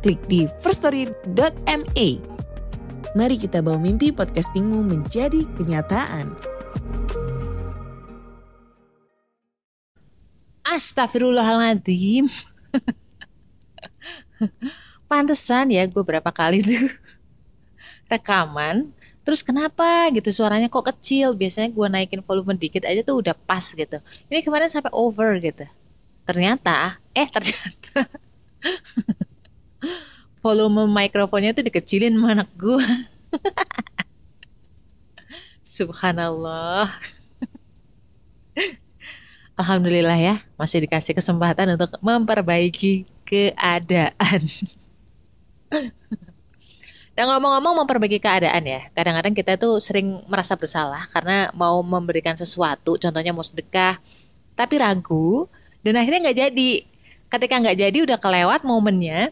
klik di firststory.me. Mari kita bawa mimpi podcastingmu menjadi kenyataan. Astagfirullahaladzim. Pantesan ya gue berapa kali tuh rekaman. Terus kenapa gitu suaranya kok kecil? Biasanya gue naikin volume dikit aja tuh udah pas gitu. Ini kemarin sampai over gitu. Ternyata, eh ternyata volume mikrofonnya tuh dikecilin sama anak gue. Subhanallah. Alhamdulillah ya, masih dikasih kesempatan untuk memperbaiki keadaan. Dan ngomong-ngomong memperbaiki keadaan ya, kadang-kadang kita tuh sering merasa bersalah karena mau memberikan sesuatu, contohnya mau sedekah, tapi ragu, dan akhirnya nggak jadi. Ketika nggak jadi udah kelewat momennya,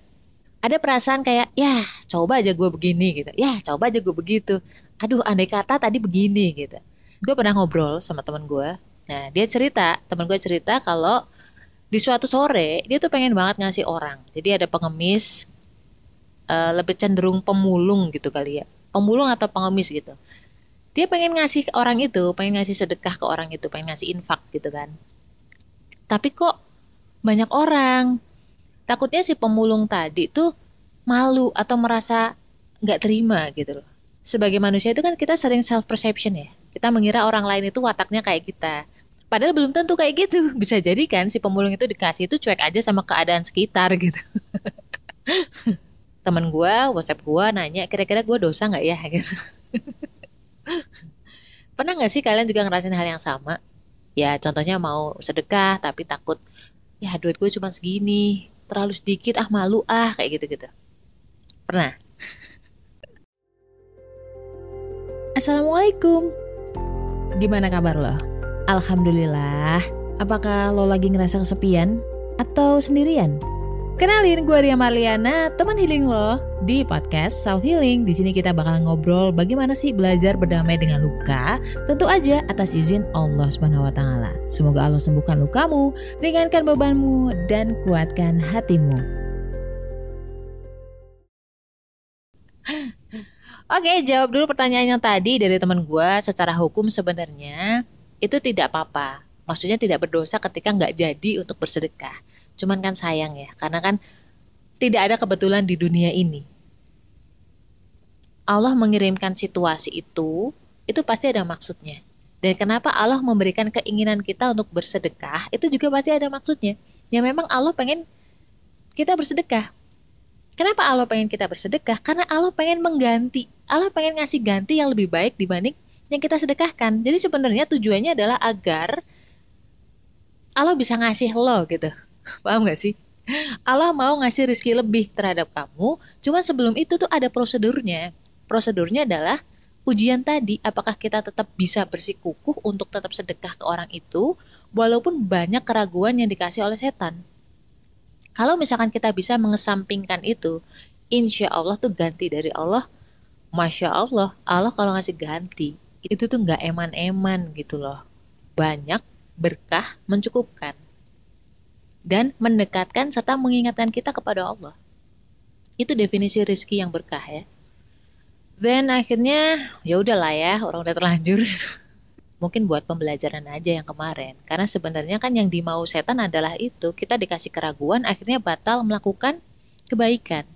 ada perasaan kayak ya coba aja gue begini gitu. Ya coba aja gue begitu. Aduh andai kata tadi begini gitu. Gue pernah ngobrol sama teman gue nah dia cerita teman gue cerita kalau di suatu sore dia tuh pengen banget ngasih orang. Jadi ada pengemis uh, lebih cenderung pemulung gitu kali ya. Pemulung atau pengemis gitu. Dia pengen ngasih orang itu pengen ngasih sedekah ke orang itu pengen ngasih infak gitu kan. Tapi kok banyak orang takutnya si pemulung tadi tuh malu atau merasa nggak terima gitu loh. Sebagai manusia itu kan kita sering self perception ya. Kita mengira orang lain itu wataknya kayak kita. Padahal belum tentu kayak gitu. Bisa jadi kan si pemulung itu dikasih itu cuek aja sama keadaan sekitar gitu. Temen gue, WhatsApp gue nanya, kira-kira gue dosa nggak ya gitu. Pernah nggak sih kalian juga ngerasain hal yang sama? Ya contohnya mau sedekah tapi takut, ya duit gue cuma segini, terlalu sedikit ah malu ah kayak gitu-gitu. Pernah? Assalamualaikum. Gimana kabar lo? Alhamdulillah. Apakah lo lagi ngerasa kesepian atau sendirian? Kenalin gue Ria Marliana, teman healing lo di podcast Self Healing. Di sini kita bakal ngobrol bagaimana sih belajar berdamai dengan luka, tentu aja atas izin Allah Subhanahu wa taala. Semoga Allah sembuhkan lukamu, ringankan bebanmu dan kuatkan hatimu. Oke, jawab dulu pertanyaan yang tadi dari teman gue. Secara hukum sebenarnya itu tidak apa-apa. Maksudnya tidak berdosa ketika nggak jadi untuk bersedekah Cuman kan sayang ya, karena kan tidak ada kebetulan di dunia ini. Allah mengirimkan situasi itu, itu pasti ada maksudnya. Dan kenapa Allah memberikan keinginan kita untuk bersedekah, itu juga pasti ada maksudnya. Ya memang Allah pengen kita bersedekah. Kenapa Allah pengen kita bersedekah? Karena Allah pengen mengganti. Allah pengen ngasih ganti yang lebih baik dibanding yang kita sedekahkan. Jadi sebenarnya tujuannya adalah agar Allah bisa ngasih lo gitu. Paham gak sih? Allah mau ngasih rizki lebih terhadap kamu, cuman sebelum itu tuh ada prosedurnya. Prosedurnya adalah ujian tadi, apakah kita tetap bisa bersikukuh untuk tetap sedekah ke orang itu, walaupun banyak keraguan yang dikasih oleh setan. Kalau misalkan kita bisa mengesampingkan itu, insya Allah tuh ganti dari Allah, Masya Allah, Allah kalau ngasih ganti, itu tuh nggak eman-eman gitu loh. Banyak, berkah, mencukupkan dan mendekatkan serta mengingatkan kita kepada Allah. Itu definisi rizki yang berkah ya. Dan akhirnya ya udahlah ya orang udah terlanjur. Mungkin buat pembelajaran aja yang kemarin. Karena sebenarnya kan yang dimau setan adalah itu. Kita dikasih keraguan akhirnya batal melakukan kebaikan.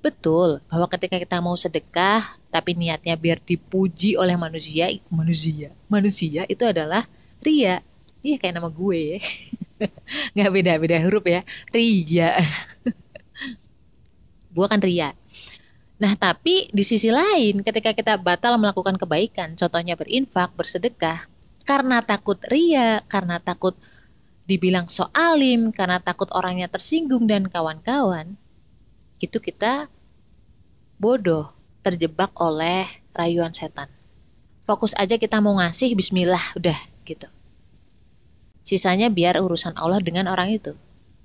Betul bahwa ketika kita mau sedekah tapi niatnya biar dipuji oleh manusia, manusia, manusia itu adalah ria. Iya kayak nama gue ya. nggak beda beda huruf ya Ria gue kan Ria nah tapi di sisi lain ketika kita batal melakukan kebaikan contohnya berinfak bersedekah karena takut ria karena takut dibilang soalim karena takut orangnya tersinggung dan kawan-kawan itu kita bodoh, terjebak oleh rayuan setan. Fokus aja kita mau ngasih bismillah udah gitu. Sisanya biar urusan Allah dengan orang itu.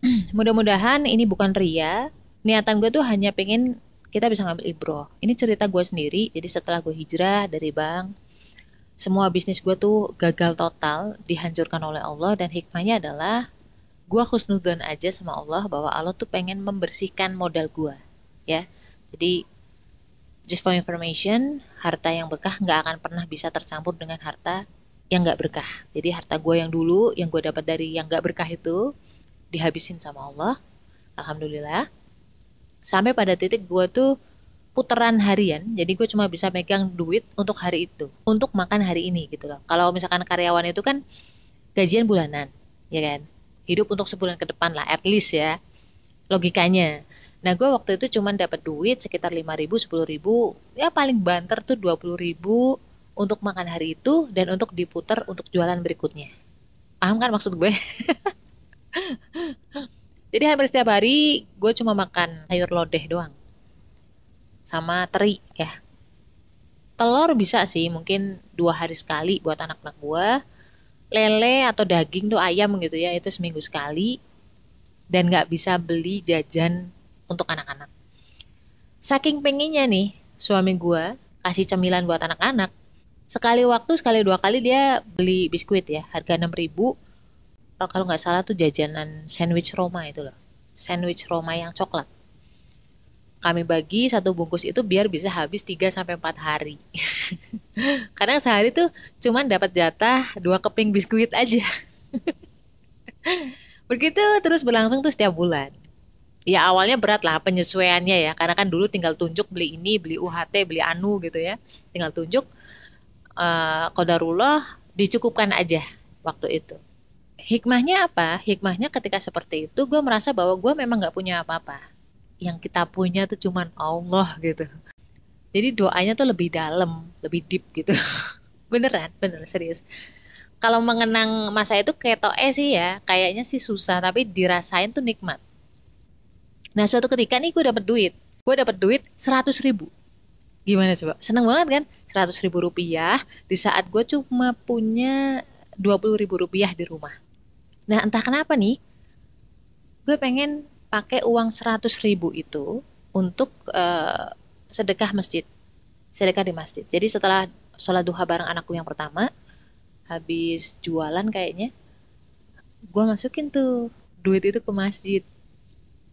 Mudah-mudahan ini bukan ria. Niatan gue tuh hanya pengen kita bisa ngambil ibroh. Ini cerita gue sendiri. Jadi setelah gue hijrah dari bank, semua bisnis gue tuh gagal total, dihancurkan oleh Allah dan hikmahnya adalah gue khusnudon aja sama Allah bahwa Allah tuh pengen membersihkan modal gue, ya. Jadi just for information, harta yang bekah nggak akan pernah bisa tercampur dengan harta yang nggak berkah. Jadi harta gue yang dulu, yang gue dapat dari yang nggak berkah itu, dihabisin sama Allah. Alhamdulillah. Sampai pada titik gue tuh putaran harian, jadi gue cuma bisa megang duit untuk hari itu, untuk makan hari ini gitu loh. Kalau misalkan karyawan itu kan gajian bulanan, ya kan? Hidup untuk sebulan ke depan lah, at least ya. Logikanya. Nah gue waktu itu cuma dapat duit sekitar 5 ribu, 10 ribu, ya paling banter tuh 20 ribu untuk makan hari itu dan untuk diputar untuk jualan berikutnya. Paham kan maksud gue? Jadi hampir setiap hari gue cuma makan sayur lodeh doang. Sama teri ya. Telur bisa sih mungkin dua hari sekali buat anak-anak gue. Lele atau daging tuh ayam gitu ya itu seminggu sekali. Dan gak bisa beli jajan untuk anak-anak. Saking pengennya nih suami gue kasih cemilan buat anak-anak. Sekali waktu sekali dua kali dia beli biskuit ya harga 6 ribu oh, kalau nggak salah tuh jajanan sandwich Roma itu loh sandwich Roma yang coklat kami bagi satu bungkus itu biar bisa habis 3 sampai 4 hari. Kadang sehari tuh cuman dapat jatah dua keping biskuit aja. Begitu terus berlangsung tuh setiap bulan. Ya awalnya berat lah penyesuaiannya ya, karena kan dulu tinggal tunjuk beli ini, beli UHT, beli anu gitu ya. Tinggal tunjuk kodarullah dicukupkan aja waktu itu hikmahnya apa? Hikmahnya ketika seperti itu gue merasa bahwa gue memang gak punya apa-apa. Yang kita punya tuh cuman Allah gitu. Jadi doanya tuh lebih dalam, lebih deep gitu. Beneran, bener serius. Kalau mengenang masa itu ketoe sih ya, kayaknya sih susah, tapi dirasain tuh nikmat. Nah suatu ketika nih gue dapet duit, gue dapet duit seratus ribu. Gimana coba? Seneng banget kan? Seratus ribu rupiah di saat gue cuma punya dua puluh ribu rupiah di rumah Nah entah kenapa nih, gue pengen pakai uang 100 ribu itu untuk uh, sedekah masjid, sedekah di masjid. Jadi setelah sholat duha bareng anakku yang pertama, habis jualan kayaknya, gue masukin tuh duit itu ke masjid.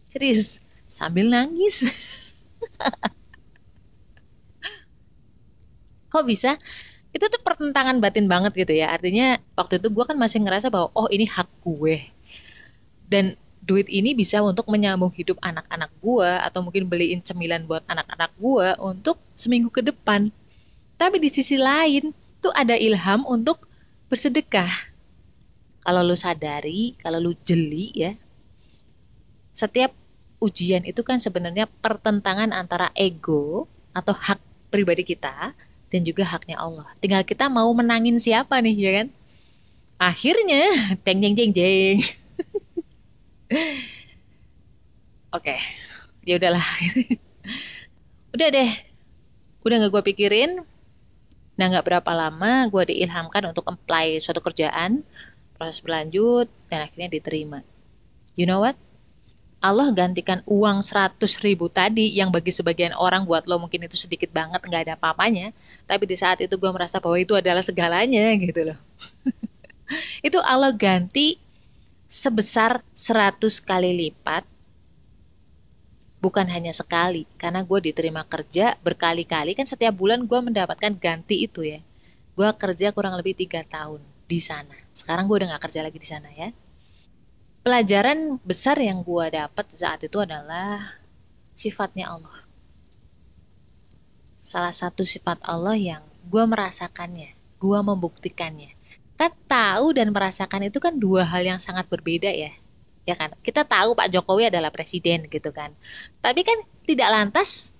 Serius, sambil nangis. Kok bisa? itu tuh pertentangan batin banget gitu ya. Artinya waktu itu gue kan masih ngerasa bahwa oh ini hak gue. Dan duit ini bisa untuk menyambung hidup anak-anak gue atau mungkin beliin cemilan buat anak-anak gue untuk seminggu ke depan. Tapi di sisi lain tuh ada ilham untuk bersedekah. Kalau lu sadari kalau lu jeli ya setiap ujian itu kan sebenarnya pertentangan antara ego atau hak pribadi kita dan juga haknya Allah. Tinggal kita mau menangin siapa nih, ya kan? Akhirnya, teng jeng jeng jeng. Oke, ya udahlah. Udah deh, udah nggak gue pikirin. Nah nggak berapa lama gue diilhamkan untuk apply suatu kerjaan, proses berlanjut, dan akhirnya diterima. You know what? Allah gantikan uang 100 ribu tadi yang bagi sebagian orang buat lo mungkin itu sedikit banget nggak ada apa-apanya tapi di saat itu gue merasa bahwa itu adalah segalanya gitu loh. Itu Allah ganti sebesar 100 kali lipat bukan hanya sekali karena gue diterima kerja berkali-kali kan setiap bulan gue mendapatkan ganti itu ya. Gue kerja kurang lebih tiga tahun di sana. Sekarang gue udah gak kerja lagi di sana ya. Pelajaran besar yang gue dapat saat itu adalah sifatnya Allah. Salah satu sifat Allah yang gue merasakannya, gue membuktikannya. Kan tahu dan merasakan itu kan dua hal yang sangat berbeda ya. Ya kan? Kita tahu Pak Jokowi adalah presiden gitu kan. Tapi kan tidak lantas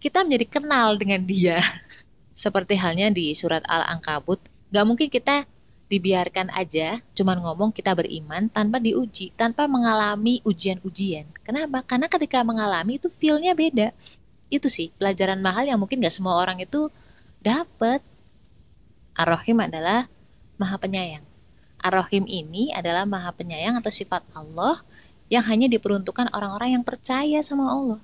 kita menjadi kenal dengan dia. Seperti halnya di surat Al-Ankabut, gak mungkin kita dibiarkan aja, cuman ngomong kita beriman tanpa diuji, tanpa mengalami ujian-ujian. Kenapa? Karena ketika mengalami itu feel-nya beda. Itu sih pelajaran mahal yang mungkin gak semua orang itu dapat. Ar-Rahim adalah maha penyayang. Ar-Rahim ini adalah maha penyayang atau sifat Allah yang hanya diperuntukkan orang-orang yang percaya sama Allah.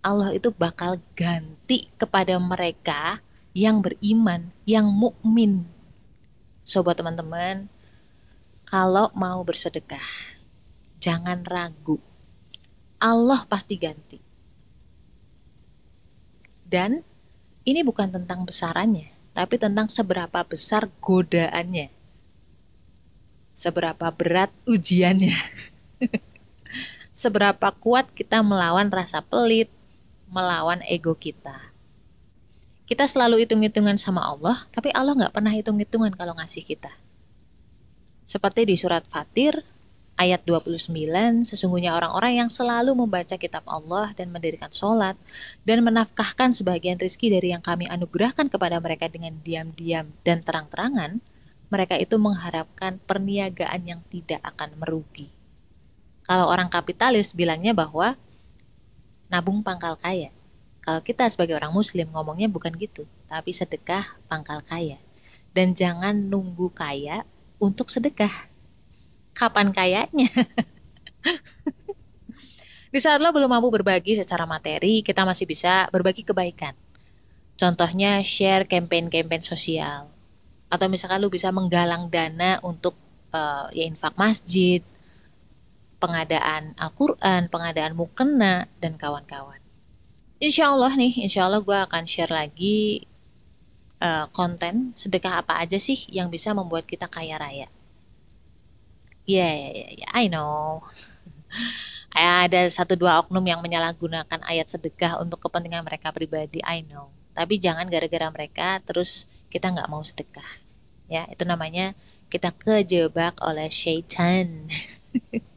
Allah itu bakal ganti kepada mereka yang beriman, yang mukmin. Sobat teman-teman, kalau mau bersedekah, jangan ragu. Allah pasti ganti. Dan ini bukan tentang besarannya, tapi tentang seberapa besar godaannya. Seberapa berat ujiannya. seberapa kuat kita melawan rasa pelit, melawan ego kita. Kita selalu hitung-hitungan sama Allah, tapi Allah nggak pernah hitung-hitungan kalau ngasih kita. Seperti di surat Fatir, ayat 29, sesungguhnya orang-orang yang selalu membaca kitab Allah dan mendirikan sholat, dan menafkahkan sebagian rizki dari yang kami anugerahkan kepada mereka dengan diam-diam dan terang-terangan, mereka itu mengharapkan perniagaan yang tidak akan merugi. Kalau orang kapitalis bilangnya bahwa nabung pangkal kaya. Kalau kita sebagai orang muslim ngomongnya bukan gitu, tapi sedekah pangkal kaya. Dan jangan nunggu kaya untuk sedekah. Kapan kayanya? Di saat lo belum mampu berbagi secara materi, kita masih bisa berbagi kebaikan. Contohnya share campaign-campaign sosial. Atau misalkan lo bisa menggalang dana untuk uh, ya infak masjid, pengadaan Al-Quran, pengadaan mukena, dan kawan-kawan. Insya Allah nih, insya Allah gue akan share lagi uh, konten sedekah apa aja sih yang bisa membuat kita kaya raya. Ya, yeah, yeah, yeah, yeah, I know. Ada satu dua oknum yang menyalahgunakan ayat sedekah untuk kepentingan mereka pribadi, I know. Tapi jangan gara-gara mereka terus kita nggak mau sedekah. Ya, itu namanya kita kejebak oleh syaitan.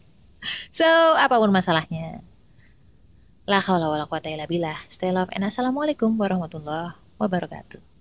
So, apa pun masalahnya. La haula wala quwata illa. Stay love and assalamualaikum warahmatullahi wabarakatuh.